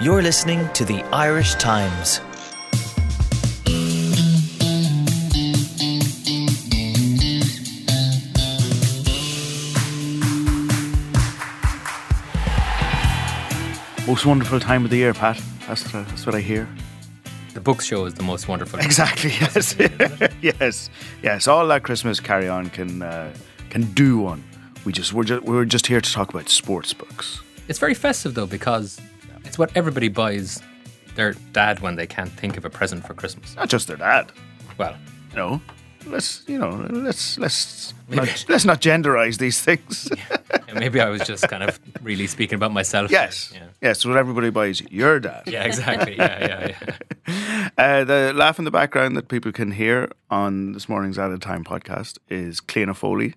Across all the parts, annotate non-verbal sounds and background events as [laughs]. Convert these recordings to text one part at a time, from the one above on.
You're listening to the Irish Times. Most wonderful time of the year, Pat. That's, that's what I hear. The book show is the most wonderful. Exactly. [laughs] Yes. yes. Yes. All that Christmas carry on can uh, can do one. We just we're just we're just here to talk about sports books. It's very festive though because it's what everybody buys their dad when they can't think of a present for Christmas. Not just their dad. Well, You know. Let's you know. Let's let's not, let's not genderize these things. [laughs] maybe I was just kind of really speaking about myself. yes. Yeah. Yes. What everybody buys your dad. Yeah, exactly. Yeah, yeah, yeah. [laughs] Uh, the laugh in the background that people can hear on this morning's Added Time podcast is Cliona Foley,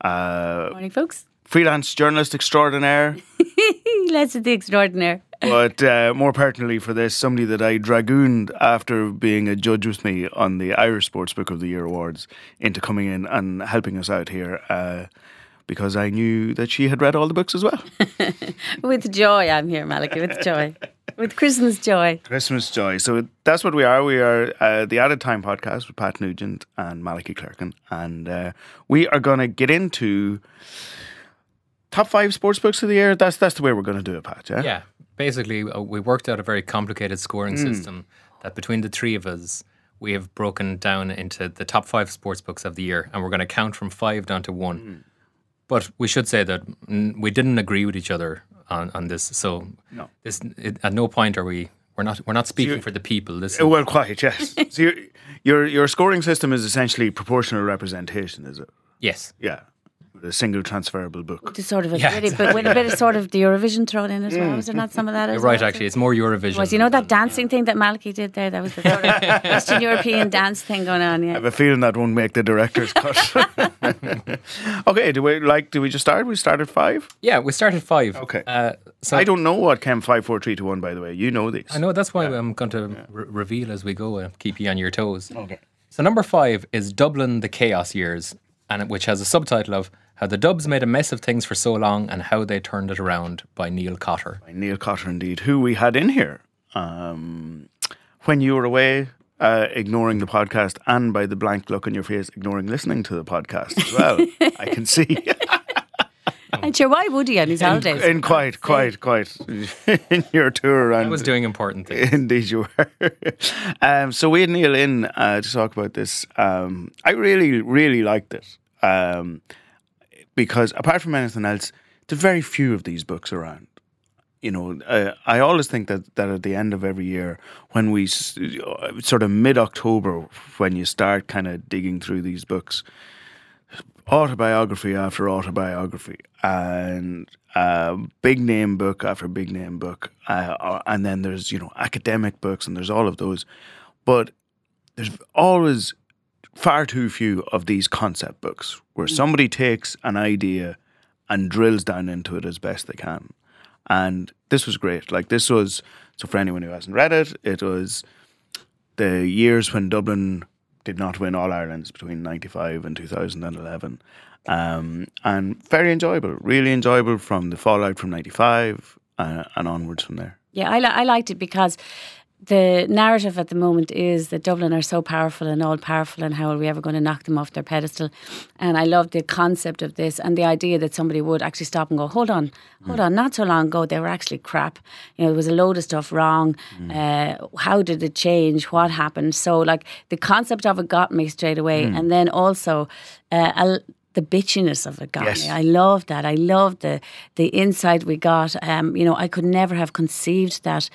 uh, Morning, folks. Freelance journalist extraordinaire. [laughs] Let's do the extraordinaire. but uh, more pertinently for this, somebody that I dragooned after being a judge with me on the Irish Sports Book of the Year awards into coming in and helping us out here uh, because I knew that she had read all the books as well. [laughs] With joy, I'm here, Malachy, with joy. With Christmas joy. Christmas joy. So that's what we are. We are uh, the Added Time podcast with Pat Nugent and Malachy Clerkin. And uh, we are going to get into top five sports books of the year. That's that's the way we're going to do it, Pat. Yeah. Yeah, basically, uh, we worked out a very complicated scoring system that between the three of us, we have broken down into the top five sports books of the year, and we're going to count from five down to one. But we should say that mm, we didn't agree with each other on, on this, so No. this it, at no point are we we're not we're not speaking you- for the people. This Well, quite yes. so your your scoring system is essentially proportional representation, is it? yes, Yeah, a single transferable book. Just sort of a Yeah, bit, but with a bit of sort of the Eurovision thrown in as well. Was there not some of that? you're as right. well? Actually, it's more Eurovision. Was you know that dancing thing that Malachy did there? That was the sort of [laughs] Western European dance thing going on. Yeah, I have a feeling that won't make the director's cut. [laughs] [laughs] okay, do we like? Do we just start? We start at five. Yeah, we started five. Okay. Uh, so I don't know what came five, four, three, two, one. By the way, you know these. I know that's why I'm going to re- reveal as we go and keep you on your toes. Okay. So number five is Dublin: The Chaos Years, and which has a subtitle of "How the Dubs Made a Mess of Things for So Long and How They Turned It Around" by Neil Cotter. by Neil Cotter, indeed, who we had in here um, when you were away, uh, ignoring the podcast, and by the blank look on your face, ignoring listening to the podcast as well. I can see. [laughs] And sure, why would he on his holidays? in quite, quite, quite [laughs] in your tour around. I was doing important things. Indeed, you were. [laughs] um, so we had Neil in uh, to talk about this. Um, I really, really liked it um, because, apart from anything else, there's very few of these books around. You know, uh, I always think that, that at the end of every year, when we sort of mid October, when you start kind of digging through these books, autobiography after autobiography and uh, big name book after big name book uh, uh, and then there's you know academic books and there's all of those but there's always far too few of these concept books where somebody takes an idea and drills down into it as best they can and this was great like this was so for anyone who hasn't read it it was the years when Dublin did not win All Irelands between 95 and 2011. Um, and very enjoyable, really enjoyable from the fallout from 95 uh, and onwards from there. Yeah, I, li- I liked it because the narrative at the moment is that Dublin are so powerful and all powerful, and how are we ever going to knock them off their pedestal? And I love the concept of this and the idea that somebody would actually stop and go, hold on, hold on. Not so long ago, they were actually crap. You know, there was a load of stuff wrong. Uh, how did it change? What happened? So, like, the concept of it got me straight away. And then also, uh, a- the bitchiness of it got Yes. me. I love that. I loved the the insight we got. Um, you know, I could never have conceived that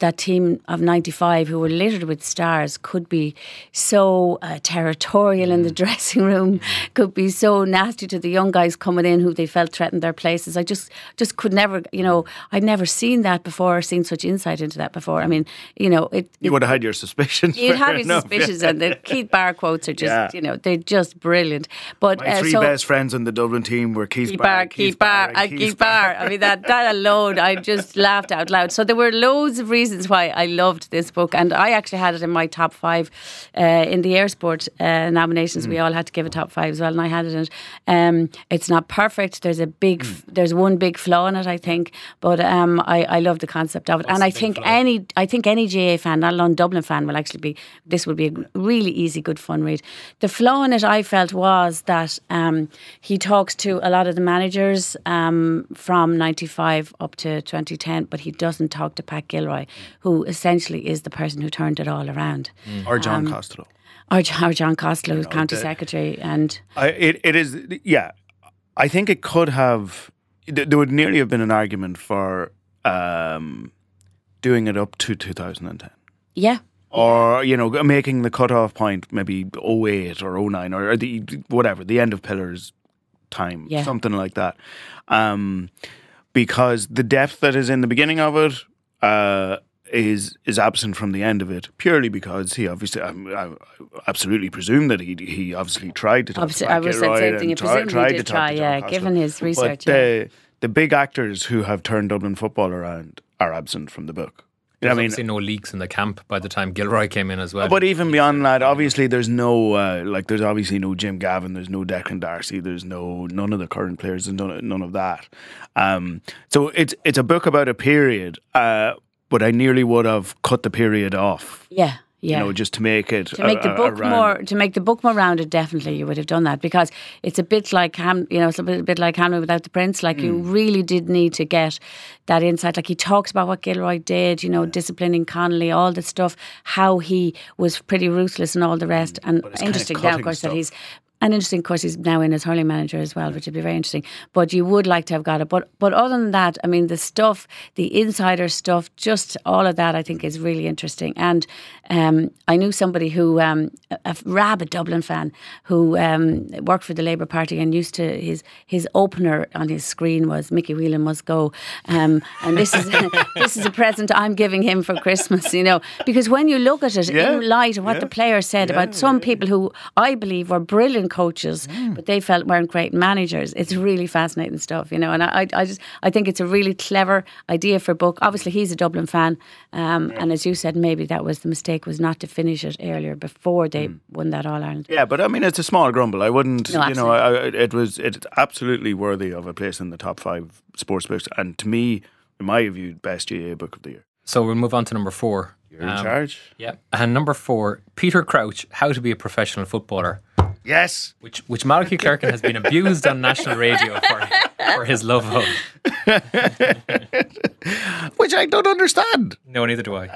that team of 95 who were littered with stars could be so uh, territorial in the dressing room could be so nasty to the young guys coming in who they felt threatened their places i just just could never you know i'd never seen that before or seen such insight into that before i mean you know it, You would have had your suspicions. You'd have your enough, suspicions, and the Keith Barr quotes are just, Yeah. you know, they're just brilliant. But My uh, three so, best friends on the Dublin team were Keith, Keith Barr, Barr, Keith Barr, and Keith Barr. I mean, that, that alone, I just laughed out loud. So there were loads of reasons reasons why I loved this book, and I actually had it in my top five uh, in the Airsport uh, nominations. We all had to give a top five as well, and I had it in. Um, it's not perfect. There's a big, f there's one big flaw in it, I think, but um, I, I love the concept of it, and I think flaw? any, I think any GAA fan, not alone Dublin fan, will actually be. This will be a really easy, good fun read. The flaw in it, I felt, was that um, he talks to a lot of the managers um, from '95 up to 2010, but he doesn't talk to Pat Gilroy, who essentially is the person who turned it all around, Or John Um, Costello. or, or John Costello, who's county the- secretary, and I, it, it is, yeah. I think it could have, there would nearly have been an argument for um, doing it up to 2010. yeah, Or, you know, making the cutoff point maybe 08 or 09 or, or the whatever, the end of Pillars time, Yeah. something like that. Um, because the depth that is in the beginning of it uh, is is absent from the end of it purely because he obviously I, I absolutely presume that he he obviously tried to talk Obviously, to I Pat was saying Gilroy same thing. and I tri- he tried did to talk try, to yeah, Costello. given his research, But the the big actors who have turned Dublin football around are absent from the book. You know There's what I mean, obviously no leaks in the camp by the time Gilroy came in as well. but even beyond that, obviously there's no uh, like there's obviously no Jim Gavin, there's no Declan Darcy, there's no none of the current players, and none of, none of that. Um, so it's it's a book about a period, uh, but I nearly would have cut the period off, yeah, yeah. you know, just to make it to make the a- a- book more to make the book more rounded definitely you would have done that because it's a bit like Ham you know it's a bit, a bit like Hamlet without the prince like you Hmm. really did need to get that insight like he talks about what Gilroy did you know disciplining Connolly all the stuff how he was pretty ruthless and all the rest and Hmm. kinda interesting now of course stuff. that he's and interesting, of course, he's now in as hurling manager as well, which would be very interesting. But you would like to have got it. But but other than that, I mean, the stuff, the insider stuff, just all of that, I think is really interesting. And um, I knew somebody who, um, a, a rabid Dublin fan, who um, worked for the Labour Party and used to his his opener on his screen was Mickey Whelan must go. Um, and this is [laughs] this is a present I'm giving him for Christmas. You know, because when you look at it Yeah, in light of what yeah, the player said about some people who I believe were brilliant coaches, Mm. but they felt weren't great managers. It's really fascinating stuff, you know. And I, I, I just, I think it's a really clever idea for a book. Obviously, he's a Dublin fan, um, and as you said, maybe that was the mistake was not to finish it earlier before they Mm. won that All Ireland. Yeah, but I mean, it's a small grumble. I wouldn't, No, you know, I, I, it was it's absolutely worthy of a place in the top five sports books, and to me, in my view, best GAA book of the year. so we'll move on to number four. You're in Um, charge. Yeah. And number four, Peter Crouch, How to Be a Professional Footballer, Yes. which which Malachy Clerkin has been abused on national radio for, for his love of. [laughs] Which I don't understand. No, neither do I. [laughs]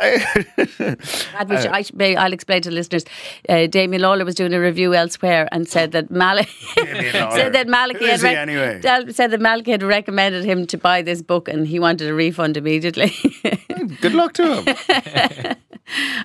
That which I may, I'll explain to listeners. Uh, Damien Lawler was doing a review elsewhere and said that Malik [laughs] Lawler. said that Malachy had is anyway? Said that Malachy had recommended him to buy this book and he wanted a refund immediately. Good luck to him.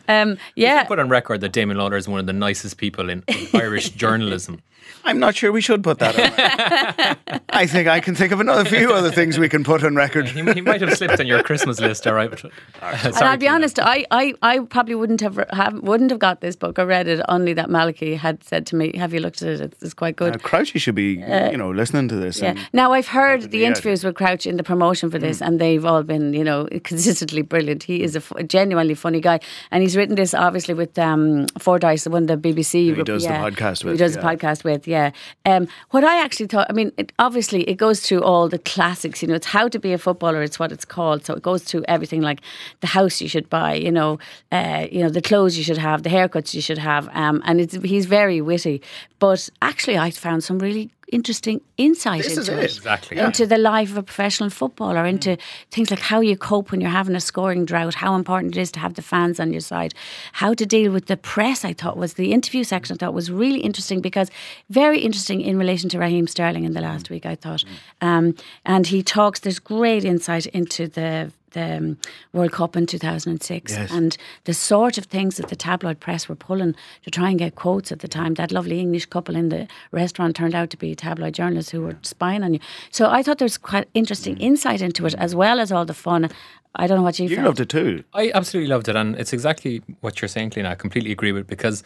Um, yeah, Put on record that Damien Lawler is one of the nicest people in, in Irish [laughs] journalism. I'm not sure we should put that on. [laughs] I think I can think of another few other things we can put on record. He, he might have slipped on your Christmas list, all right. But, and I'll be honest, I, I, I probably wouldn't have, have wouldn't have got this book or read it only that Malachy had said to me, "Have you looked at it? It's, it's quite good." Uh, Crouchy should be, you know, listening to this. Yeah. Now I've heard the yeah. interviews with Crouch in the promotion for Mm. this, and they've all been, you know, [laughs] consistently brilliant. He is a, f- a genuinely funny guy, and he's written this obviously with um, Fordyce, the one the BBC. he does the podcast with, He does yeah. the podcast with, yeah. Um, what I actually thought, I mean, it, obviously it goes through all the classics. You know, it's how to be a footballer. It's what it's called. So it goes through everything like the house you should buy. You know, uh, you know the clothes you should have, the haircuts you should have. Um, and it's he's very witty. But actually, I found some really interesting insight This into is it. Exactly. into the life of a professional footballer, into things like how you cope when you're having a scoring drought, how important it is to have the fans on your side, how to deal with the press. I thought was the interview section. I thought was really interesting because very interesting in relation to Raheem Sterling in the last week. I thought, um, and he talks. There's great insight into the. The um, World Cup in 2006 Yes. and the sort of things that the tabloid press were pulling to try and get quotes at the time. That lovely English couple in the restaurant turned out to be tabloid journalists who were spying on you. So I thought there was quite interesting insight into it, as well as all the fun. I don't know what you, You felt. loved it too. I absolutely loved it, and it's exactly what you're saying, Cliona. I completely agree with because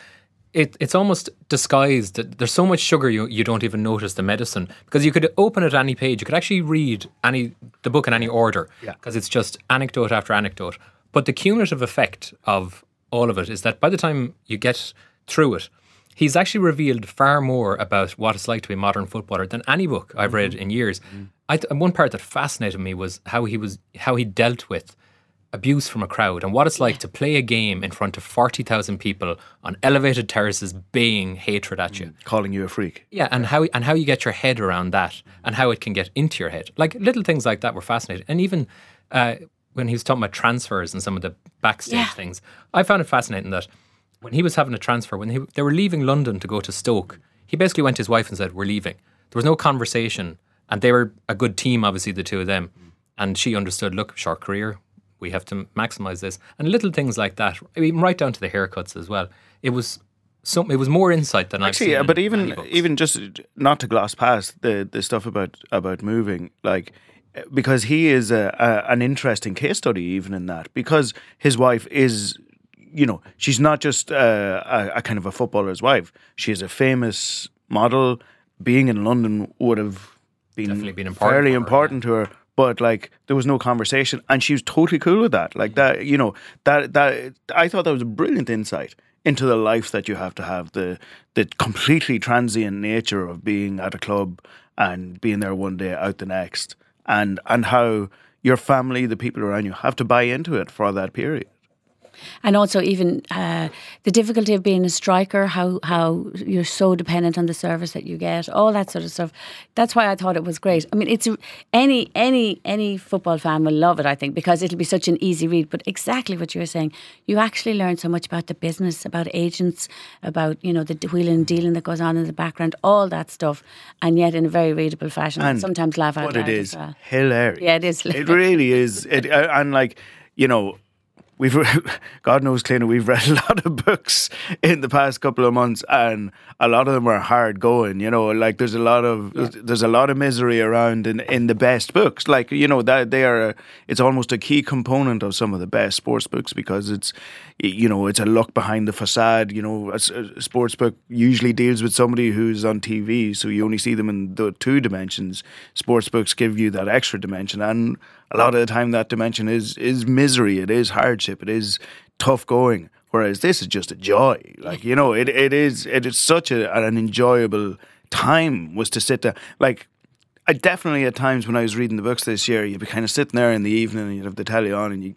it, it's almost disguised. that There's so much sugar you you don't even notice the medicine because you could open it at any page. You could actually read any the book in any order Yeah. because it's just anecdote after anecdote. But the cumulative effect of all of it is that by the time you get through it, he's actually revealed far more about what it's like to be a modern footballer than any book I've read mm-hmm. in years. Mm-hmm. I th- and one part that fascinated me was how he was how he dealt with abuse from a crowd and what it's like to play a game in front of 40,000 people on elevated terraces baying hatred at you. Calling you a freak. Yeah, and how and how you get your head around that, and how it can get into your head. Like little things like that were fascinating, and even uh, when he was talking about transfers and some of the backstage Yeah. things, I found it fascinating that when he was having a transfer, when he, they were leaving London to go to Stoke, he basically went to his wife and said, "We're leaving." There was no conversation, and they were a good team, obviously the two of them, and she understood. Look, short career, we have to maximise this, and little things like that, even right down to the haircuts as well. It was. Some, it was more insight than Actually, yeah, but even even just not to gloss past the the stuff about about moving, like because he is a, a an interesting case study even in that because his wife is you know she's not just uh, a, a kind of a footballer's wife. She is a famous model. Being in london would have been, Definitely been important fairly for her, important to her but like there was no conversation and she was totally cool with that. Like that you know that that i thought that was a brilliant insight into the life that you have to have the the completely transient nature of being at a club and being there one day out the next and and how your family the people around you have to buy into it for that period and also even uh, the difficulty of being a striker, how how you're so dependent on the service that you get, all that sort of stuff. That's why I thought it was great. I mean, it's any any any football fan will love it, I think, because it'll be such an easy read. But exactly what you were saying, you actually learn so much about the business, about agents, about you know the wheeling and dealing that goes on in the background, all that stuff, and yet in a very readable fashion. And sometimes laugh out what loud it as well. hilarious Yeah, it is it really is it [laughs] and like you know We've, [laughs] God knows, Cliona, we've read a [laughs] lot of books in the past couple of months, and a lot of them are hard going. You know, like there's a lot of there's a lot of misery around in, in the best books. Like you know that they are, a, it's almost a key component of some of the best sports books because it's, you know, it's a look behind the facade. You know, a, a sports book usually deals with somebody who's on TV, so you only see them in the two dimensions. Sports books give you that extra dimension, and a lot of the time that dimension is is misery, it is hardship, it is tough going. Whereas this is just a joy. Like you know, it, it is it is such a, an enjoyable time was to sit there. Like I definitely at times when I was reading the books this year, you'd be kind of sitting there in the evening and you'd have the telly on and you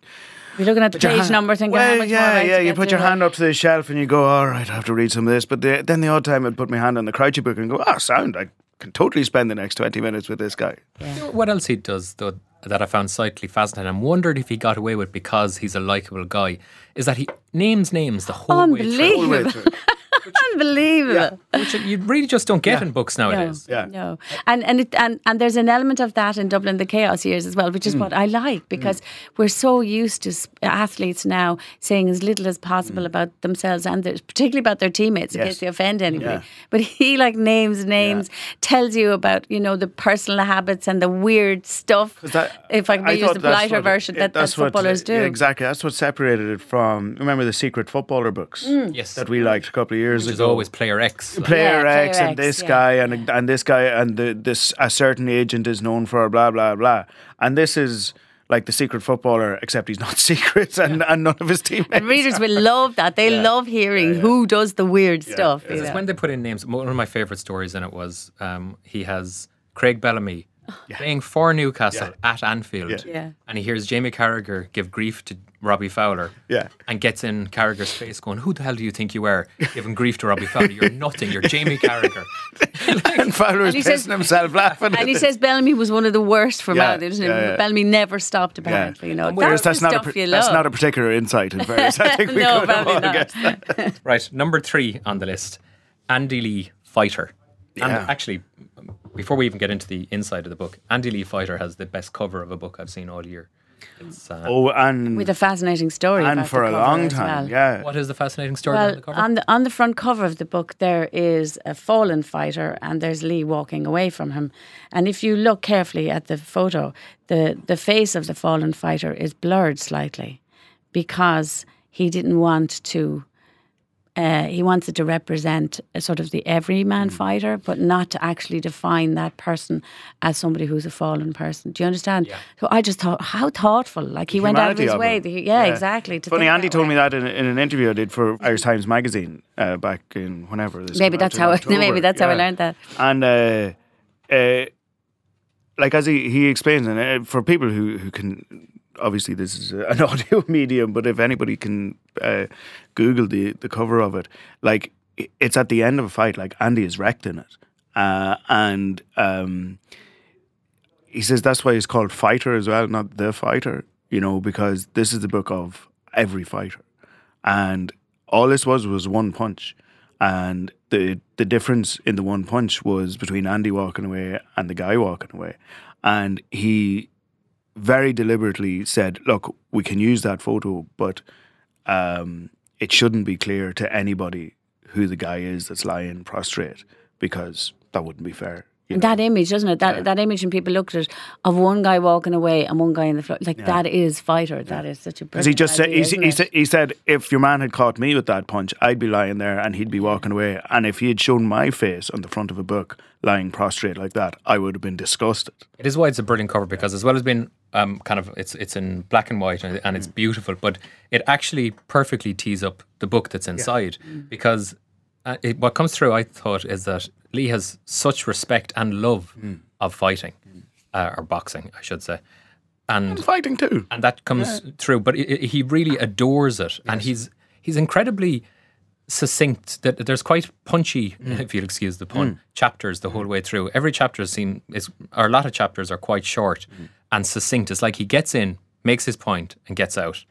You're looking at the page hand- number, thinking, well, how much yeah, more I yeah. to You put your through? hand up to the shelf and you go, all right, I have to read some of this. But the, then the odd time I'd put my hand on the Crouchy book and go, ah, sound, I can totally spend the next 20 minutes with this guy. You know what else he does though that I found slightly fascinating. And wondered if he got away with because he's a likable guy. Is that he names names the whole way through, Unbelievable. [laughs] All the way. Unbelievable. which you really just don't get in books nowadays. Yeah. No, and and it, and and there's an element of that in Dublin, the chaos years as well, which Mm. is what I like because we're so used to athletes now saying as little as possible about themselves and their, particularly about their teammates in Mm. Yes. case they offend anybody. Yeah. But he like names names, tells you about you know the personal habits and the weird stuff. That- if I can use thought the that's politer version it- that, that that's what- footballers do. yeah, exactly. That's what separated it from. Remember the secret footballer books Yes. that we liked a couple of years Which is ago. always player X. like- Player Yeah, Player X and this yeah. guy and and this guy and the, this a certain agent is known for blah blah blah and this is like the secret footballer except he's not [laughs] secret and, and none of his teammates. and readers will love that. They love hearing who does the weird stuff. you It's when they put in names. One of my favourite stories in it was um, he has Craig Bellamy playing for Newcastle at Anfield, Yeah. and he hears Jamie Carragher give grief to Robbie Fowler, Yeah. and gets in Carragher's face, going, "Who the hell do you think you are, giving grief to Robbie Fowler? You're nothing. You're Jamie Carragher." [laughs] and Fowler was he pissing says- himself laughing. And he this. says Bellamy was one of the worst for Yeah, Malthus. yeah, yeah. Bellamy never stopped, apparently. You know, Whereas that's, that's not a stuff you that's not a particular insight. In fairness, I [laughs] think we No, could have probably all not. that. Right, number three on the list, Andy Lee Fighter. And actually, before we even get into the inside of the book, Andy Lee Fighter has the best cover of a book I've seen all year. It's, uh, Oh, and with a fascinating story. and about for the a cover long time, well. yeah. What is the fascinating story on Well, the cover? on the on the front cover of the book, there is a fallen fighter, and there's Lee walking away from him. And if you look carefully at the photo, the the face of the fallen fighter is blurred slightly because he didn't want to Uh, he wants it to represent a sort of the everyman fighter, but not to actually define that person as somebody who's a fallen person. Do you understand? Yeah. So I just thought, how thoughtful! Like he went out of his of way. The- yeah, exactly. to Funny, Andy told way. me that in, in an interview I did for Irish Times Magazine uh, back in whenever. This Maybe [laughs] that's how I, October. maybe that's how I learned that. And uh, uh, like as he, he explains, and uh, for people who, who can, obviously this is [laughs] an audio medium, but if anybody can uh, Google the, the cover of it, like it's at the end of a fight, like Andy is wrecked in it. Uh, and um, he says that's why he's called Fighter as well, not The Fighter, you know, because this is the book of every fighter. And all this was was one punch. And the the difference in the one punch was between Andy walking away and the guy walking away. And he very deliberately said, Look, we can use that photo, but um, it shouldn't be clear to anybody who the guy is that's lying prostrate because that wouldn't be fair. You And know. that image, doesn't it? That that image, and people looked at it, of one guy walking away and one guy in the floor, like that is fighter. That is such a Because he just said, he, he, said, he said, if your man had caught me with that punch, I'd be lying there and he'd be walking away. And if he had shown my face on the front of a book lying prostrate like that, I would have been disgusted. It is why it's a brilliant cover because as well as being um, kind of it's it's in black and white and, and it's beautiful, but it actually perfectly tees up the book that's inside because uh, it, what comes through, I thought, is that Lee has such respect and love of fighting uh, or boxing, I should say, and Fighting too. and that comes through. But i i he really adores it, and he's he's incredibly succinct. That there's quite punchy, [laughs] if you'll excuse the pun, chapters the whole way through. Every chapter is seen is, or a lot of chapters are quite short and succinct. It's like he gets in, makes his point, and gets out,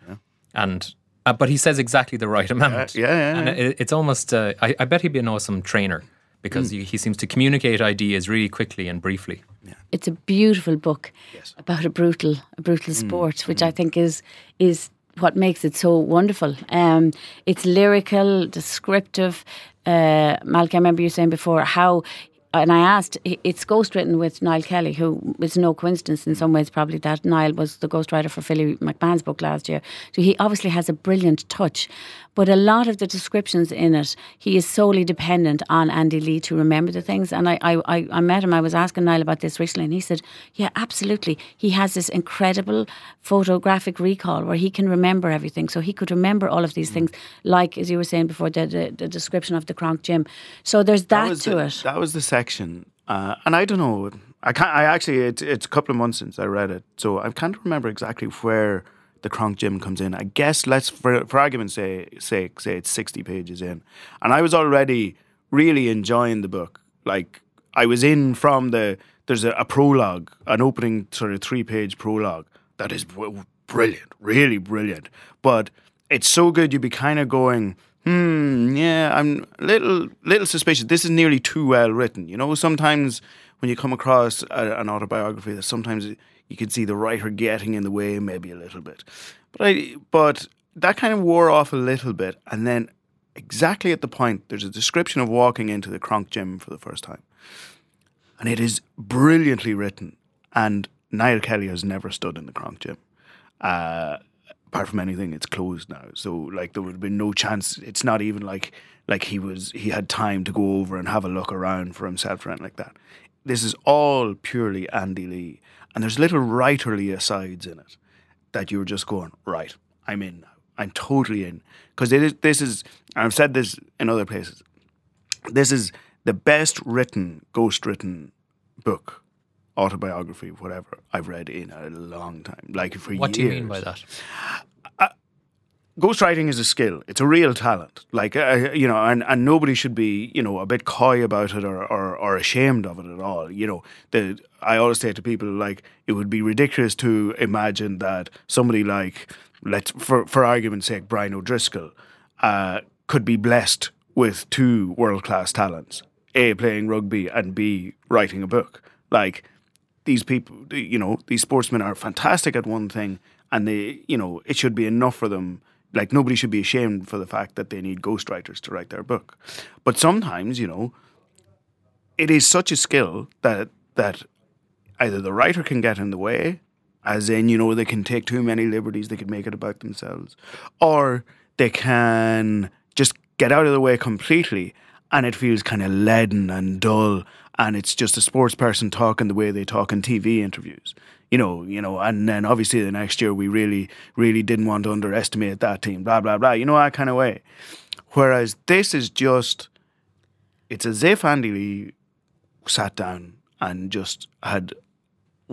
and. Uh, but he says exactly the right amount. yeah, yeah, And yeah. it, it's almost. Uh, I, I bet he'd be an awesome trainer because he, he seems to communicate ideas really quickly and briefly. Yeah. it's a beautiful book about a brutal a Mm, brutal sport, which I think is is what makes it so wonderful. Um, it's lyrical, descriptive. Uh, Malcolm, I remember you saying before how. And I asked, it's ghostwritten with Niall Kelly, who is no coincidence in some ways, probably that Niall was the ghostwriter for Philly McMahon's book last year. So he obviously has a brilliant touch. But a lot of the descriptions in it, he is solely dependent on Andy Lee to remember the things. And I, I, I, met him, I was asking Niall about this recently, and he said, Yeah, absolutely. He has this incredible photographic recall where he can remember everything. So he could remember all of these mm. things, like, as you were saying before, the, the, the description of the Kronk Gym. So there's that, was to the, it. That was the Uh, and I don't know. I can't. I actually, it's, it's a couple of months since I read it, so I can't remember exactly where the Kronk Gym comes in. I guess let's, for, for argument's sake, say it's sixty pages in, and I was already really enjoying the book. Like I was in from the. There's a, a prologue, an opening sort of three page prologue that is brilliant, really brilliant. But it's so good, you'd be kind of going, hmm, yeah, I'm a little, little suspicious. This is nearly too well written. You know, sometimes when you come across a, an autobiography, that sometimes you can see the writer getting in the way, maybe a little bit. But I, but that kind of wore off a little bit, and then exactly at the point, there's a description of walking into the Kronk Gym for the first time, and it is brilliantly written. And Niall Kelly has never stood in the Kronk Gym. Uh, apart from anything, it's closed now. So like there would have been no chance. It's not even like like he was he had time to go over and have a look around for himself or anything like that. This is all purely Andy Lee, and there's little writerly asides in it that you're just going right. I'm in now. I'm totally in because. This is. I've said this in other places. This is the best written, ghost written book, autobiography, whatever I've read in a long time. Like for What years. do you mean by that? ghostwriting is a skill. It's a real talent. Like uh, you know, and, and nobody should be you know a bit coy about it or, or or ashamed of it at all. You know, the I always say to people like it would be ridiculous to imagine that somebody like let's for for argument's sake Brian O'Driscoll uh, could be blessed with two world class talents: a playing rugby and b writing a book. Like these people, you know, these sportsmen are fantastic at one thing, and they, you know, it should be enough for them. Like nobody should be ashamed for the fact that they need ghostwriters to write their book. But sometimes, you know, it is such a skill that that either the writer can get in the way, as in, you know, they can take too many liberties, they can make it about themselves, or they can just get out of the way completely, and it feels kind of leaden and dull, and it's just a sports person talking the way they talk in TV interviews. You know, you know, and then obviously the next year we really, really didn't want to underestimate that team. Blah blah blah. You know that kind of way. Whereas this is just, it's as if Andy Lee sat down and just had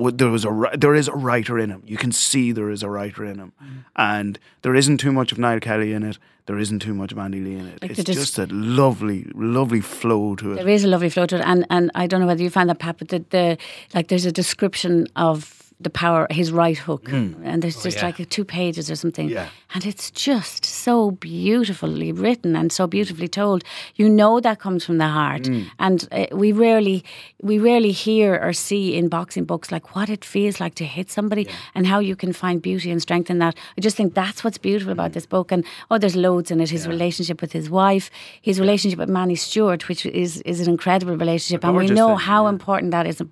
there was a there is a writer in him. You can see there is a writer in him, and there isn't too much of Niall Kelly in it. There isn't too much of Andy Lee in it. Like it's dis- just a lovely, lovely flow to it. There is a lovely flow to it, and and I don't know whether you find that, Pat, but the, the like there's a description of the power his right hook, and there's just yeah. like two pages or something, Hmm. Yeah. and it's just so beautifully written and so beautifully told. You know that comes from the heart, Hmm. and uh, we rarely we rarely hear or see in boxing books like what it feels like to hit somebody and how you can find beauty and strength in that. I just think that's what's beautiful Hmm. about this book, and oh, there's loads in it. His relationship with his wife, his relationship with Manny Steward, which is is an incredible relationship, and we know thing, how yeah. important that is.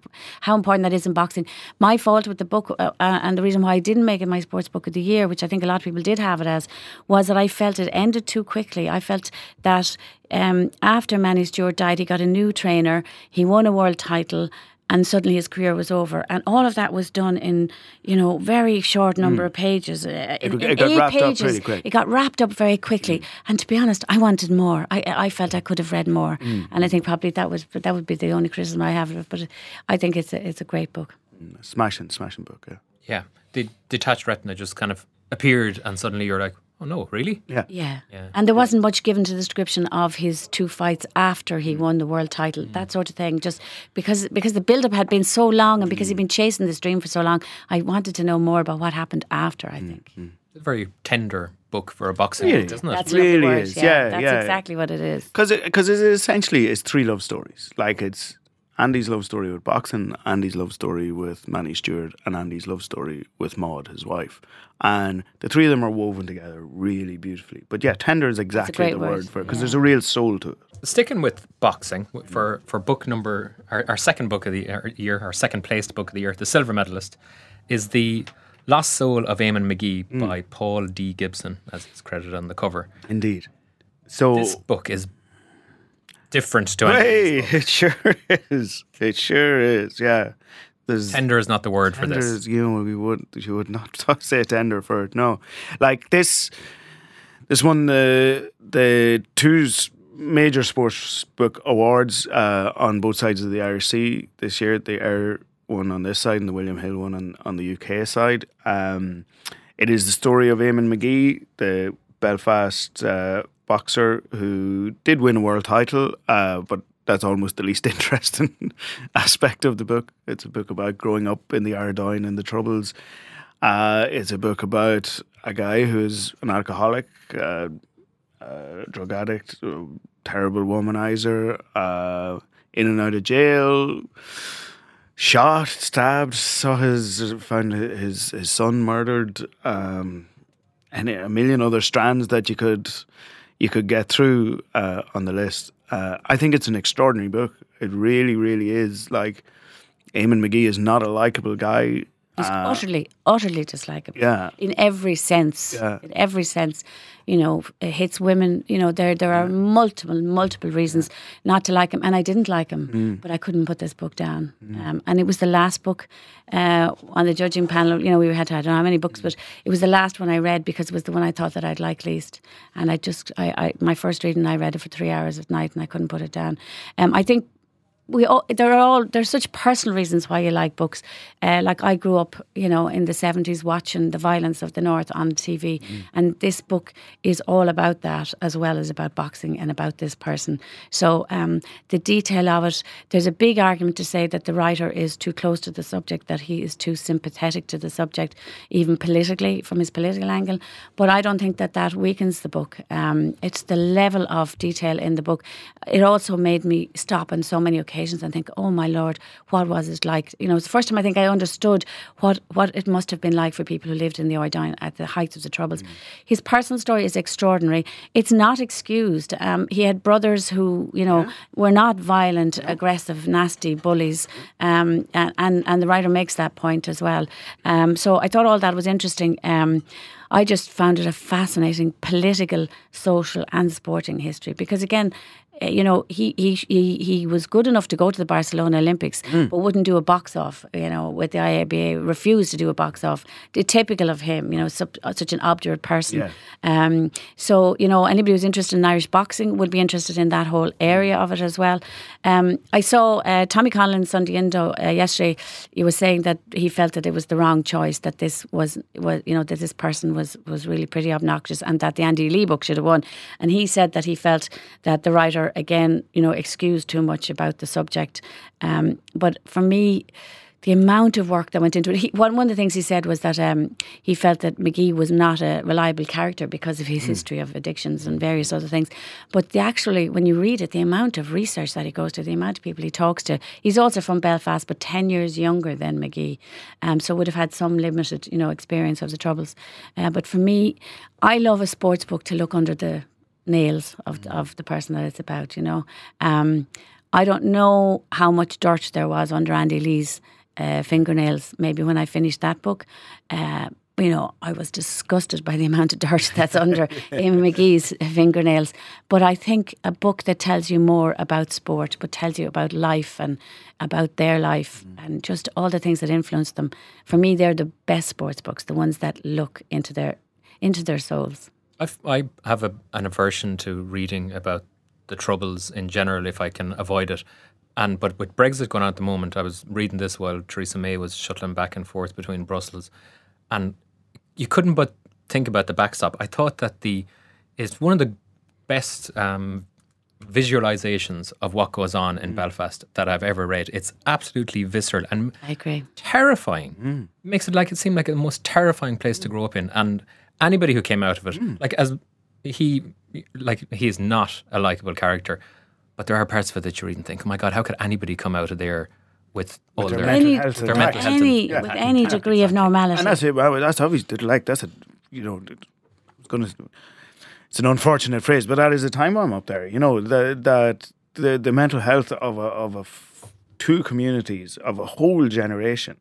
How important that is in boxing. My fault with the book, uh, uh, and the reason why I didn't make it my sports book of the year, which I think a lot of people did have it as, was that I felt it ended too quickly. I felt that um, after Manny Steward died, he got a new trainer, he won a world title. And suddenly his career was over, and all of that was done in, you know, very short number of pages. Uh, Hmm. It- in it got wrapped up pages, pretty quick. it got wrapped up very quickly. And to be honest, I wanted more. I, I felt I could have read more, Hmm. and I think probably that was that would be the only criticism I have of it. But I think it's a, it's a great book. Smashing, smashing book. Yeah, Yeah. The detached retina just kind of appeared, and suddenly you're like, oh no, really? yeah. Yeah. Yeah. And there wasn't much given to the description of his two fights after he mm. won the world title, mm. that sort of thing. Just because because the build up had been so long and because he'd mm. been chasing this dream for so long, I wanted to know more about what happened after, I think. It's a very tender book for a boxing Really? book, isn't it? That's really word, is. Yeah, Yeah, that's yeah. exactly what it is. Because because it, essentially it's three love stories. Like it's Andy's love story with boxing, Andy's love story with Manny Steward, and Andy's love story with Maud, his wife. And the three of them are woven together really beautifully. But yeah, tender is exactly the word, word for it because there's a real soul to it. Sticking with boxing for for book number our, our second book of the year, our second placed book of the year, the silver medalist, is the Lost Soul of Eamonn Magee mm. by Paul D. Gibson, as it's credited on the cover. Indeed. So This book is different to hey, it sure [laughs] is. It sure is. Yeah. There's Tender is not the word for this. is, you know, we would you would not [laughs] say tender for it. No, like this. This won the the two major sports book awards uh, on both sides of the Irish Sea this year. The Air one on this side and the William Hill one on, on the UK side. Um, it is the story of Eamonn Magee, the Belfast uh, boxer who did win a world title, uh, but that's almost the least [laughs] interesting aspect of the book. It's a book about growing up in the Ardoyne and the Troubles. Uh, it's a book about a guy who's an alcoholic, uh, drug addict, terrible womanizer, uh, in and out of jail, shot, stabbed, saw his found his his son murdered, um, and a million other strands that you could you could get through uh, on the list. Uh, I think it's an extraordinary book. It really, really is. Like, Eamonn Magee is not a likable guy. He's utterly, utterly dislikable. Uh, Yeah. In every sense. Yeah. In every sense. You know, it hits women. You know, there there are multiple, multiple reasons not to like him. And I didn't like him, Mm. but I couldn't put this book down. Um, and it was the last book uh, on the judging panel. You know, we had to, I don't know how many books, but it was the last one I read because it was the one I thought that I'd like least. And I just, I, I my first reading, I read it for three hours at night and I couldn't put it down. Um, I think we all there are all there's such personal reasons why you like books. Uh, like I grew up, you know, in the seventies watching the violence of the north on TV, and this book is all about that as well as about boxing and about this person. So um, the detail of it, there's a big argument to say that the writer is too close to the subject, that he is too sympathetic to the subject, even politically from his political angle. But I don't think that that weakens the book. Um, it's the level of detail in the book. It also made me stop on so many occasions and think, oh my lord, what was it like? You know, it's the first time I think I understood what, what it must have been like for people who lived in the Ardoyne at the height of the Troubles. His personal story is extraordinary. It's not excused. Um, he had brothers who, you know, were not violent, aggressive, nasty bullies, um, and, and, and the writer makes that point as well. Um, so I thought all that was interesting. Um, I just found it a fascinating political, social, and sporting history because again, you know, he, he he he was good enough to go to the Barcelona Olympics, Mm. but wouldn't do a box off. You know, with the IABA, refused to do a box off. Typical of him, you know, sup, such an obdurate person. Yeah. Um, so you know, anybody who's interested in Irish boxing would be interested in that whole area of it as well. Um, I saw uh, Tommy Conlon Sunday Indo uh, yesterday. He was saying that he felt that it was the wrong choice. That this was was you know that this person was was really pretty obnoxious, and that the Andy Lee book should have won. And he said that he felt that the writer again, you know, excused too much about the subject. Um, but for me the amount of work that went into it. He, one, one of the things he said was that um, he felt that Magee was not a reliable character because of his history of addictions and various other things. But the, actually, when you read it, the amount of research that he goes to, the amount of people he talks to, he's also from Belfast, but 10 years younger than Magee. Um, so would have had some limited, you know, experience of the troubles. Uh, but for me, I love a sports book to look under the nails of, of the person that it's about, you know. Um, I don't know how much dirt there was under Andy Lee's uh, fingernails, maybe when I finished that book. Uh, you know, I was disgusted by the amount of dirt that's under [laughs] Eamonn Magee's fingernails. But I think a book that tells you more about sport, but tells you about life and about their life and just all the things that influence them. For me, they're the best sports books, the ones that look into their into their souls. I've, I have a, an aversion to reading about the troubles in general if I can avoid it. And but with Brexit going on at the moment, I was reading this while Theresa May was shuttling back and forth between Brussels, and you couldn't but think about the backstop. I thought that the is one of the best um, visualizations of what goes on in mm. Belfast that I've ever read. It's absolutely visceral and I agree. terrifying. Mm. Makes it like it seemed like the most terrifying place to mm. grow up in. And anybody who came out of it, hmm. like as he, like he is not a likable character, but there are parts of it that you read and think, oh my god, how could anybody come out of there with all their their, mental Any, health their mental health? any, and- with any degree of normality. And that's it. well, That's obviously like that's a you know it's gonna it's an unfortunate phrase, but that is a time bomb up there. You know the, that the the mental health of a of a f- two communities of a whole generation.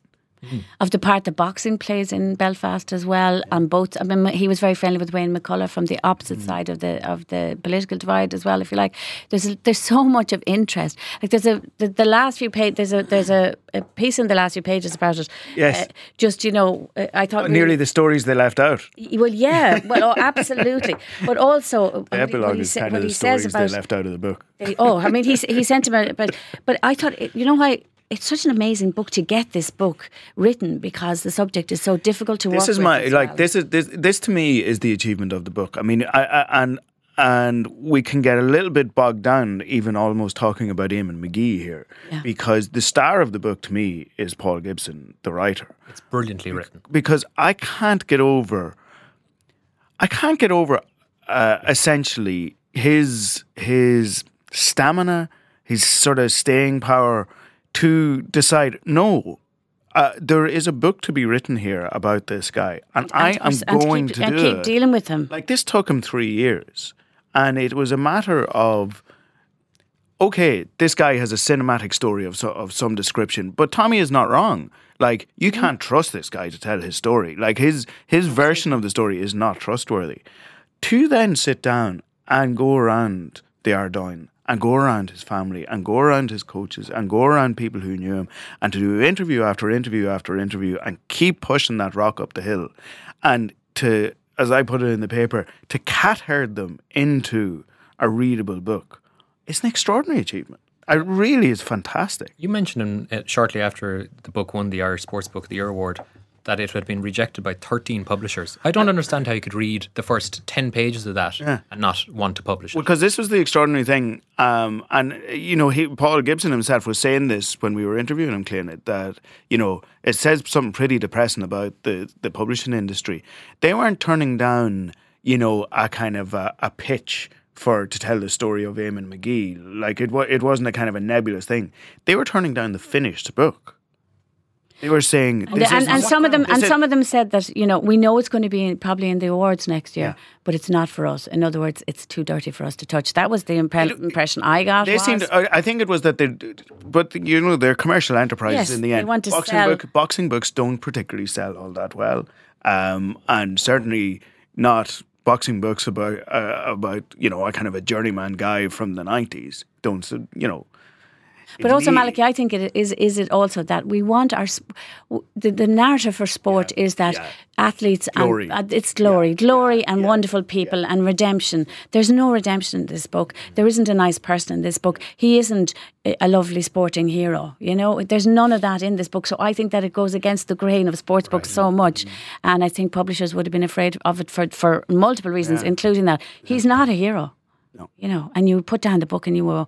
Of the part that boxing plays in Belfast as well. On both, I mean, he was very friendly with Wayne McCullough from the opposite side of the of the political divide as well. If you like, there's there's so much of interest. Like there's a the, the last few pages. There's a there's a, a piece in the last few pages about it. Yes. Uh, just you know, uh, I thought Nearly really- the stories they left out. Well, yeah, well, oh, absolutely. [laughs] But also, uh, The what he- what epilogue is kind what of he the says stories they about left out of the book. they- oh, I mean, he he sent him a but but I thought you know why it's such an amazing book to get this book written because the subject is so difficult to work this is my as like well. this is this this to me is the achievement of the book. I mean, I, I and and we can get a little bit bogged down, even almost talking about Eamonn Magee here, Yeah. because the star of the book to me is Paul Gibson, the writer. It's brilliantly written. Because I can't get over, I can't get over, uh, essentially his his stamina, his sort of staying power to decide no. Uh, there is a book to be written here about this guy, and, I am and- and going keep, to and do keep it. dealing with him. Like this took him three years, and it was a matter of okay, this guy has a cinematic story of so, of some description, but Tommy is not wrong. Like you Mm-hmm. can't trust this guy to tell his story. Like his his version of the story is not trustworthy. To then sit down and go around the Ardoyne and go around his family and go around his coaches and go around people who knew him and to do interview after interview after interview and keep pushing that rock up the hill. And to as I put it in the paper to cat herd them into a readable book it's an extraordinary achievement. It really is fantastic. You mentioned in, uh, shortly after the book won the Irish Sports Book of the Year award that it had been rejected by 13 publishers. I don't understand how you could read the first 10 pages of that and not want to publish it. because this was the extraordinary thing, um, and you know, he, Paul Gibson himself was saying this when we were interviewing him, Cliona, that you know it says something pretty depressing about the the publishing industry. They weren't turning down, you know, a kind of a, a pitch for to tell the story of Eamonn Magee. Like it it wasn't a kind of a nebulous thing. They were turning down the finished book. They were saying, And, this and, and some of them, and some of them said that you know we know it's going to be in, probably in the awards next year, Yeah. but it's not for us. In other words, it's too dirty for us to touch. That was the impre- impression I got. They was. seemed. I, think it was that they, but you know, they're commercial enterprises Yes, in the they end. want to boxing sell- book, boxing books don't particularly sell all that well, um, and certainly not boxing books about uh, about you know a kind of a journeyman guy from the nineties. Don't you know? But also, Malachy, I think it is. Is it also that we want our the, the narrative for sport is that yeah. athletes Glory. and uh, it's glory, glory, and wonderful people and redemption. There's no redemption in this book. There isn't a nice person in this book. He isn't a, lovely sporting hero. You know, there's none of that in this book. So I think that it goes against the grain of sports books so much, and I think publishers would have been afraid of it for for multiple reasons, including that he's not a hero. No. You know, and you put down the book and you go,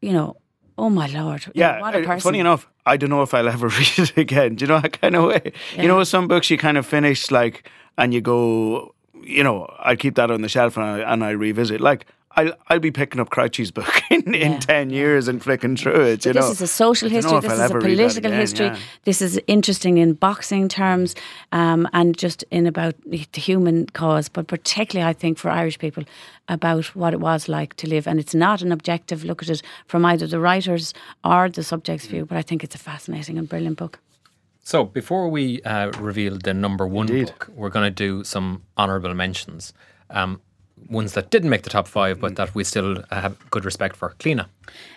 you know. Oh my lord! Yeah, what a person. funny enough, I don't know if I'll ever [laughs] read it again. Do you know that kind of way? You know, some books you kind of finish like, and you go, you know, I keep that on the shelf and I and I revisit. Like, I'll I'll be picking up Crouchy's book [laughs] in, in ten years and flicking through it. You this know, is a social history. This I'll is a ever read that political again, history. yeah. This is interesting in boxing terms, um, and just in about the the human cause, but particularly, I think, for Irish people about what it was like to live. And it's not an objective look at it from either the writers or the subject's view, but I think it's a fascinating and brilliant book. So before we uh, reveal the number one book, we're going to do some honourable mentions. Um, ones that didn't make the top five, but that we still have good respect for. Cliona.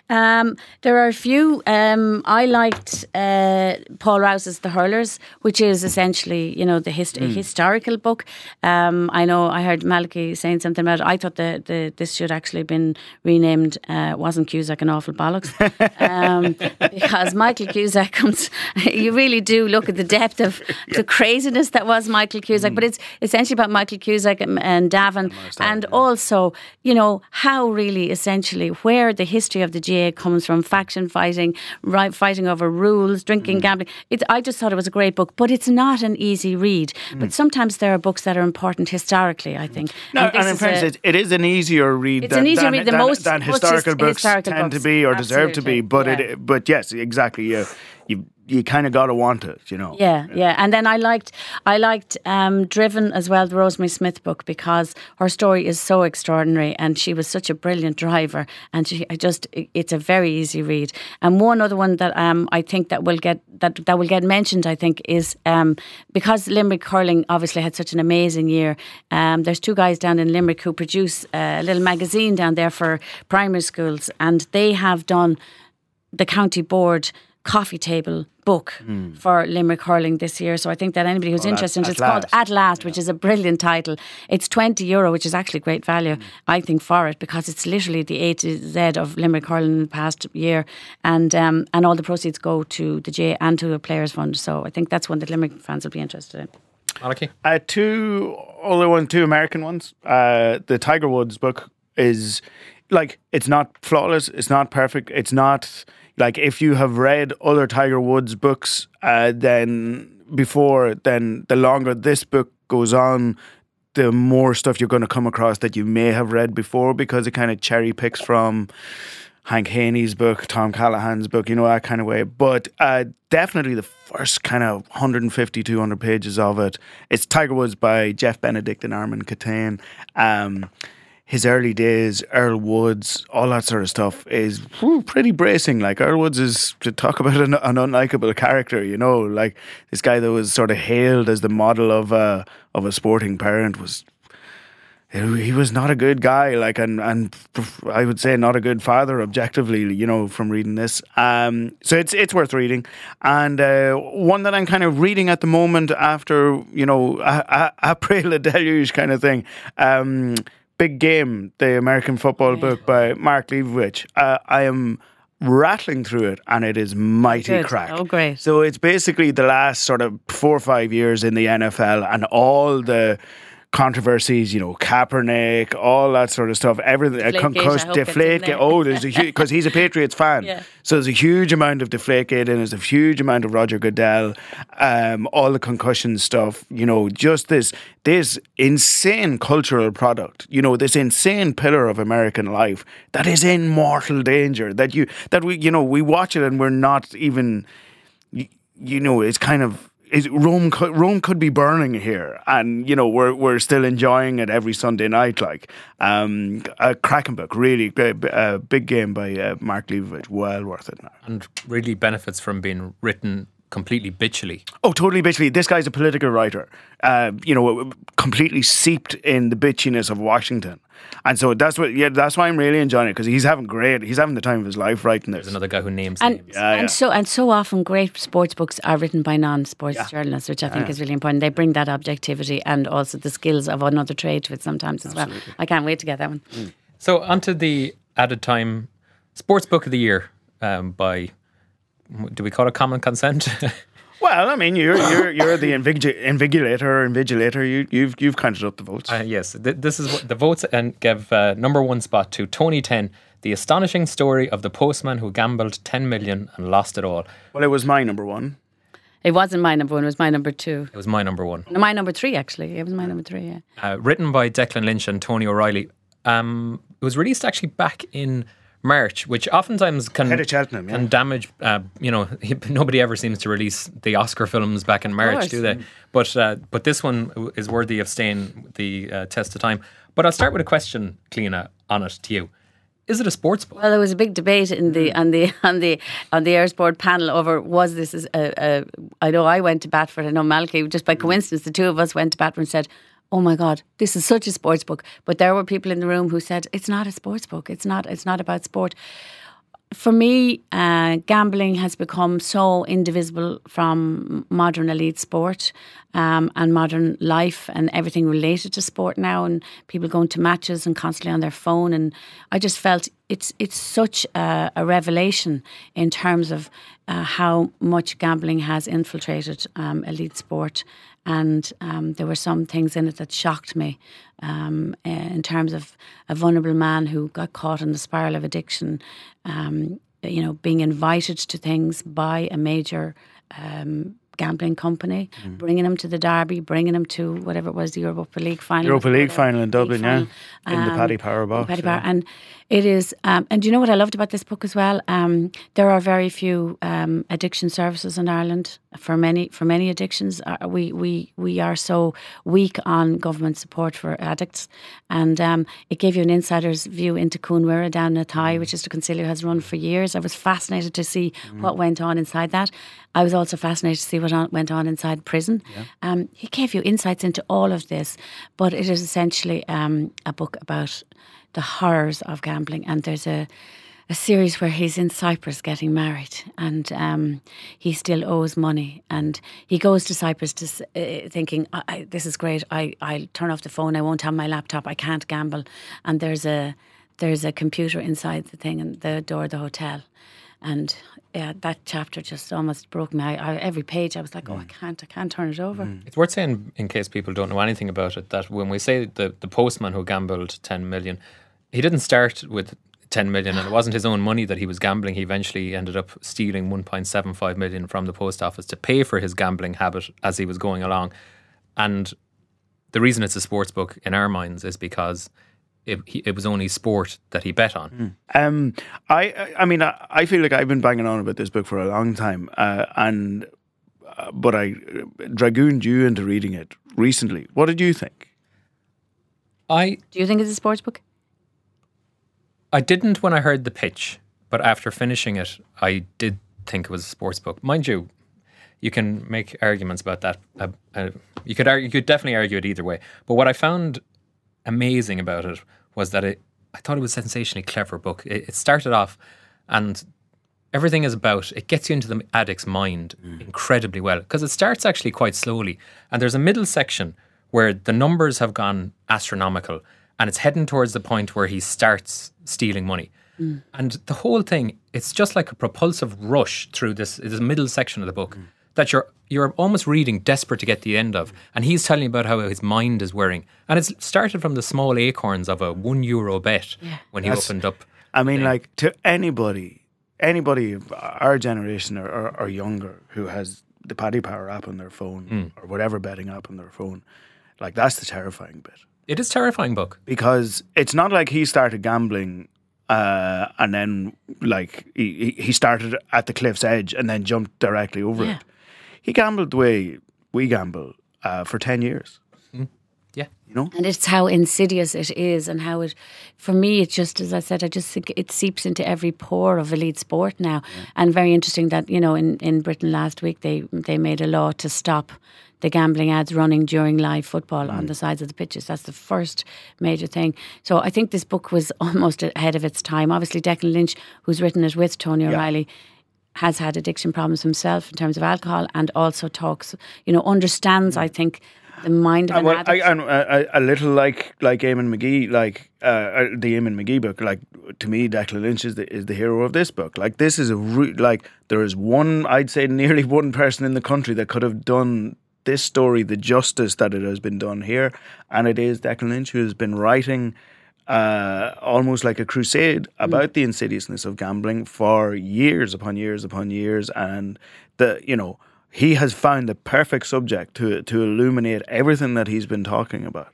Um, there are a few. Um, I liked uh, Paul Rouse's The Hurlers, which is essentially, you know, the hist- a historical book. Um, I know I heard Malachy saying something about it. I thought the, the this should actually have been renamed. Uh, wasn't Cusack an awful bollocks? um, [laughs] because Michael Cusack comes. [laughs] You really do look at the depth of the [laughs] craziness that was Michael Cusack. But it's essentially about Michael Cusack and, and Davin, and also, you know, how really essentially where the history of the GAA comes from, faction fighting, right, fighting over rules, Mm. drinking, gambling. It's, I just thought it was a great book, but it's not an easy read. But sometimes there are books that are important historically, I think. Mm. No, this and, in fairness, a- it, it is an easier read. It's than, an easier than, read than than, most- than most historical his- books historical tend books. to be or deserve to be. But yeah. it, but yes, exactly. You you you kind of got to want it. You know. Yeah, yeah, and then I liked I liked um, Driven as well, the Rosemary Smith book because her story is so extraordinary, and she was such a brilliant driver, and she I just it- it's a very easy read. And one other one that um, I think that will get that that will get mentioned, I think, is um, because Limerick hurling obviously had such an amazing year. Um, there's two guys down in Limerick who produce a little magazine down there for primary schools, and they have done the county board coffee table book for Limerick hurling this year. So I think that anybody who's. Well, interested, at it's called. At Last, which is a brilliant title. It's twenty euro, which is actually great value, Hmm. I think, for it because it's literally the A to Z of Limerick hurling in the past year, and um, and all the proceeds go to the J and to a players fund. So I think that's one that Limerick fans will be interested in. Malachy. Uh, two other one, two American ones. Uh, the Tiger Woods book is like it's not flawless. It's not perfect. It's not like if you have read other Tiger Woods books, uh, then before, then the longer this book goes on, the more stuff you're going to come across that you may have read before because it kind of cherry picks from Hank Haney's book, Tom Callahan's book, you know, that kind of way. But uh, definitely the first kind of 150, 200 pages of it. It's Tiger Woods by Jeff Benedict and Armen Keteyian. Um, his early days, Earl Woods, all that sort of stuff is pretty bracing. Like Earl Woods is to talk about an, an unlikable character, you know, like this guy that was sort of hailed as the model of a of a sporting parent was he was not a good guy, like, and and I would say not a good father, objectively, you know, from reading this. Um, so it's it's worth reading, and uh, one that I'm kind of reading at the moment after you know a, a, après [laughs] le deluge kind of thing. Um, Big Game, the American football book by Mark Leibovich. Uh, I am rattling through it, and it is mighty Good. crack. Oh, great. So it's basically the last sort of four or five years in the NFL and all the controversies, you know, Kaepernick, all that sort of stuff, everything, uh, Deflategate, concussed, I hope it's in deflate. there. Oh, there's a huge, because he's a Patriots fan. Yeah. So there's a huge amount of Deflategate and there's a huge amount of Roger Goodell, um, all the concussion stuff, you know, just this, this insane cultural product, you know, this insane pillar of American life that is in mortal danger that you, that we, you know, we watch it and we're not even, you, you know, it's kind of is Rome could, Rome could be burning here, and you know we're we're still enjoying it every Sunday night. Like um, a cracking book, really uh, big game by uh, Mark Leibovich, well worth it now. and really benefits from being written completely bitchily. Oh, totally bitchily. This guy's a political writer, uh, you know, completely seeped in the bitchiness of Washington. And so that's what, yeah, that's why I'm really enjoying it because he's having great, he's having the time of his life writing this. There's another guy who names And, names. Yeah, yeah. and so and so often great sports books are written by non-sports Yeah. journalists, which I think is really important. They bring that objectivity and also the skills of another trade to it sometimes as well. I can't wait to get that one. So onto the added time sports book of the year um, by do we call it common consent? [laughs] Well, I mean, you're you're you're the invigi- invigilator, invigilator. You you've you've counted up the votes. Uh, yes, th- this is what the votes and give uh, number one spot to Tony Ten, the astonishing story of the postman who gambled 10 million and lost it all. well, it was my number one. It wasn't my number one; it was my number two. It was my number one. No, my number three actually. It was my number three. Yeah. Uh, written by Declan Lynch and Tony O'Reilly. Um, it was released actually back in March, which oftentimes can Head of Cheltenham, can damage. Uh, you know, [laughs] nobody ever seems to release the Oscar films back in March, do they? But uh, but this one is worthy of staying the uh, test of time. But I'll start with a question, Cliona, on it to you. Is it a sports book? Well, there was a big debate in the on the [laughs] on the on the Airsport panel over was this as a, a I know I went to bat for it. I know Malky just by coincidence the two of us went to Batford and said, "Oh my God, this is such a sports book." But there were people in the room who said it's not a sports book. It's not. It's not about sport. For me, uh, gambling has become so indivisible from modern elite sport um, and modern life and everything related to sport now, and people going to matches and constantly on their phone. And I just felt it's it's such a, a revelation in terms of uh, how much gambling has infiltrated um, elite sport. And um, there were some things in it that shocked me um, uh, in terms of a vulnerable man who got caught in the spiral of addiction, um, you know, being invited to things by a major um, gambling company, bringing him to the derby, bringing him to whatever it was, the Europa League final. Europa League final in Dublin, yeah, final. in the Um, Paddy Power box. Paddy yeah. Power. And it is, um, and you know what I loved about this book as well? Um, there are very few um, addiction services in Ireland for many for many addictions. Uh, we we we are so weak on government support for addicts, and um, it gave you an insider's view into Cuan Mhuire down in Athy, which is the Consilio has run for years. I was fascinated to see what went on inside that. I was also fascinated to see what on, went on inside prison. Um, he gave you insights into all of this, but it is essentially um, a book about the horrors of gambling. And there's a a series where he's in Cyprus getting married, and um, he still owes money, and he goes to Cyprus to, uh, thinking, I, I, "This is great. I I'll turn off the phone. I won't have my laptop. I can't gamble." And there's a there's a computer inside the thing and the door of the hotel. And yeah, that chapter just almost broke me. I, I, every page, I was like, "Oh, I mm. can't, I can't turn it over." Mm. It's worth saying, in case people don't know anything about it, that when we say the, the postman who gambled 10 million, he didn't start with 10 million and it wasn't his own money that he was gambling. He eventually ended up stealing 1.75 million from the post office to pay for his gambling habit as he was going along. And the reason it's a sports book in our minds is because it, he, it was only sport that he bet on. Um, I, I- I mean, I, I feel like I've been banging on about this book for a long time, uh, and uh, but I uh, dragooned you into reading it recently. What did you think? I Do you think it's a sports book? I didn't when I heard the pitch, but after finishing it, I did think it was a sports book. Mind you, you can make arguments about that. Uh, uh, you could argue, you could definitely argue it either way. But what I found amazing about it was that it. I thought it was a sensationally clever book. It, it started off, and everything is about. It gets you into the addict's mind mm. incredibly well because it starts actually quite slowly, and there's a middle section where the numbers have gone astronomical, and it's heading towards the point where he starts stealing money. Mm. And the whole thing, it's just like a propulsive rush through this, this middle section of the book mm. That you're you're almost reading, desperate to get the end of. And he's telling you about how his mind is whirring. And it's started from the small acorns of a one euro bet when he That's- opened up. I mean, like to anybody, anybody of our generation or, or, or younger who has the Paddy Power app on their phone or whatever betting app on their phone, like that's the terrifying bit. It is terrifying book. because it's not like he started gambling uh, and then like he, he he started at the cliff's edge and then jumped directly over Yeah. it. He gambled the way we gamble uh, for ten years. Yeah. You know? And it's how insidious it is, and how it, for me, it's just as I said, I just think it seeps into every pore of elite sport now. And very interesting that you know in, in Britain last week they they made a law to stop the gambling ads running during live football on the sides of the pitches. That's the first major thing. So I think this book was [laughs] almost ahead of its time. Obviously, Declan Lynch, who's written it with Tony O'Reilly, has had addiction problems himself in terms of alcohol, and also talks, you know, understands. I think the mind of Uh, an well, I, and uh, a, a little like like Eamonn Magee, like uh, uh, the Eamonn Magee book. Like to me, Declan Lynch is the is the hero of this book. Like this is a re- like there is one, I'd say, nearly [laughs] one person in the country that could have done this story the justice that it has been done here, and it is Declan Lynch who has been writing. Uh, almost like a crusade about the insidiousness of gambling for years upon years upon years, and the you know he has found the perfect subject to to illuminate everything that he's been talking about.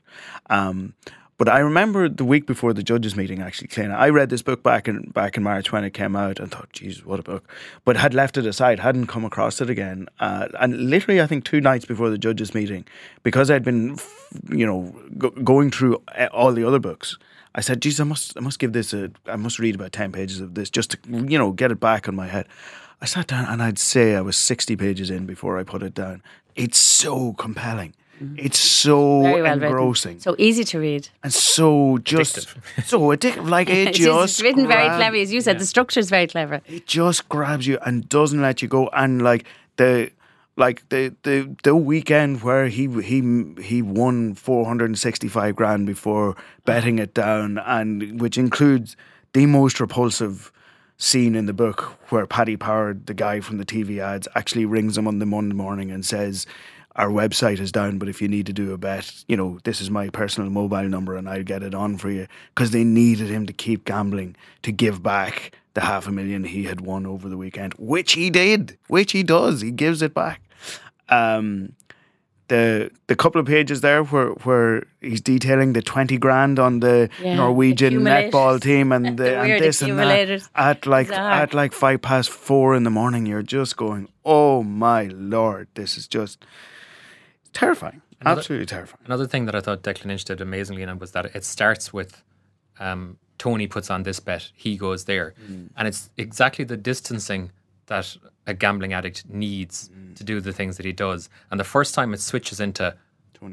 Um, but I remember the week before the judges' meeting, actually, Cliona, I read this book back in back in March when it came out and thought, "Jesus, what a book!" But had left it aside, hadn't come across it again. Uh, and literally, I think two nights before the judges' meeting, because I'd been, you know, go, going through uh, all the other books. I said, "Jesus, I must, I must give this a, I must read about ten pages of this just to, you know, get it back on my head." I sat down and I'd say I was 60 pages in before I put it down. It's so compelling. It's so Mm-hmm. Very well engrossing written. So easy to read. and so just [laughs] so addictive. Like it [laughs] It's, just it's written very grab- clever, as you said. The structure is very clever. It just grabs you and doesn't let you go. And like the like the the the weekend where he he he won 465 grand before betting it down, and which includes the most repulsive scene in the book where Paddy Power, the guy from the TV ads, actually rings him on the Monday morning and says, Our website is down, but if you need to do a bet, you know, this is my personal mobile number and I'll get it on for you. Because they needed him to keep gambling, to give back the half a million he had won over the weekend, which he did, which he does. He gives it back. Um, the the couple of pages there where where he's detailing the twenty grand on the Yeah, Norwegian accumulators. netball team and [laughs] the, The and this and that at like Bizarre. at like five past four in the morning. You're just going, oh my lord, this is just terrifying, absolutely terrifying. Another thing that I thought Declan Lynch did amazingly in was that it starts with um, Tony puts on this bet, he goes there. Mm. And it's exactly the distancing that a gambling addict needs Mm. to do the things that he does. And the first time it switches into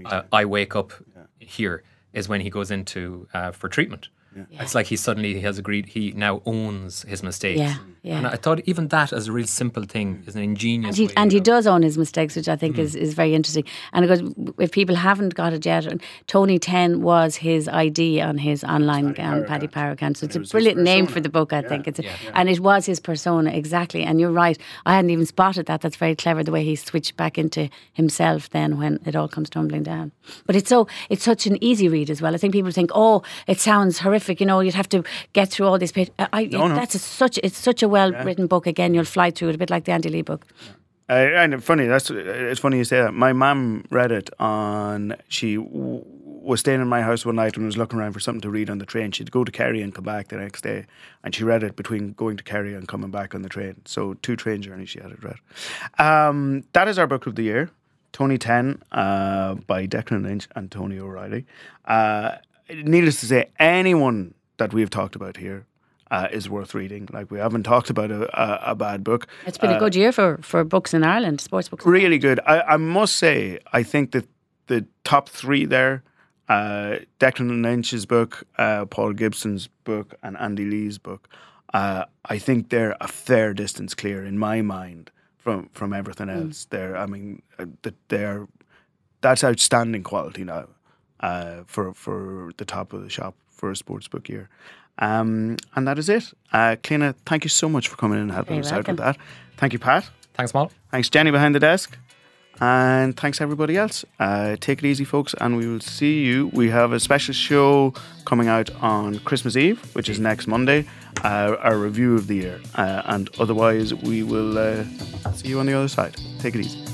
uh, I wake up here is when he goes into uh, for treatment. It's like he suddenly he has agreed he now owns his mistakes. Yeah, yeah. And I thought even that as a real simple thing is an ingenious And he, way and he does own his mistakes, which I think is, is very interesting. And because if people haven't got it yet, and Tony Ten was his ID on his online um, Paddy Power account. So it's a brilliant name for the book, I think. It's a, And it was his persona, exactly. And you're right. I hadn't even spotted that. That's very clever, the way he switched back into himself then when it all comes tumbling down. But it's so it's such an easy read as well. I think people think, oh, it sounds horrific. You know, you'd have to get through all these pages. I, No, no. That's a, such, it's such a well written book. Again, you'll fly through it, a bit like the Andy Lee book. Uh, and funny, that's it's funny you say that. My mum read it on. She w- was staying in my house one night and was looking around for something to read on the train. She'd go to Kerry and come back the next day, and she read it between going to Kerry and coming back on the train. So two train journeys she had it read. Um, that is our book of the year, Tony Ten, uh, by Declan Lynch and Tony O'Reilly. Uh, needless to say, anyone that we've talked about here. Uh, is worth reading. Like we haven't talked about a, a, a bad book. It's been a good year for, for books in Ireland, sports books. really good. I, I must say, I think that the top three there, uh, Declan Lynch's book, uh, Paul Gibson's book, and Andy Lee's book, uh, I think they're a fair distance clear in my mind from from everything else. They're, I mean, uh, that they're that's outstanding quality now uh, for for the top of the shop for a sports book year. Um, and that is it. Uh, Cliona, thank you so much for coming in and helping You're us out with that. Thank you, Pat. Thanks, Mal. Thanks, Jenny, behind the desk. And thanks, everybody else. Uh, take it easy, folks, and we will see you. We have a special show coming out on Christmas Eve, which is next Monday, uh, our review of the year. Uh, and otherwise, we will uh, see you on the other side. Take it easy.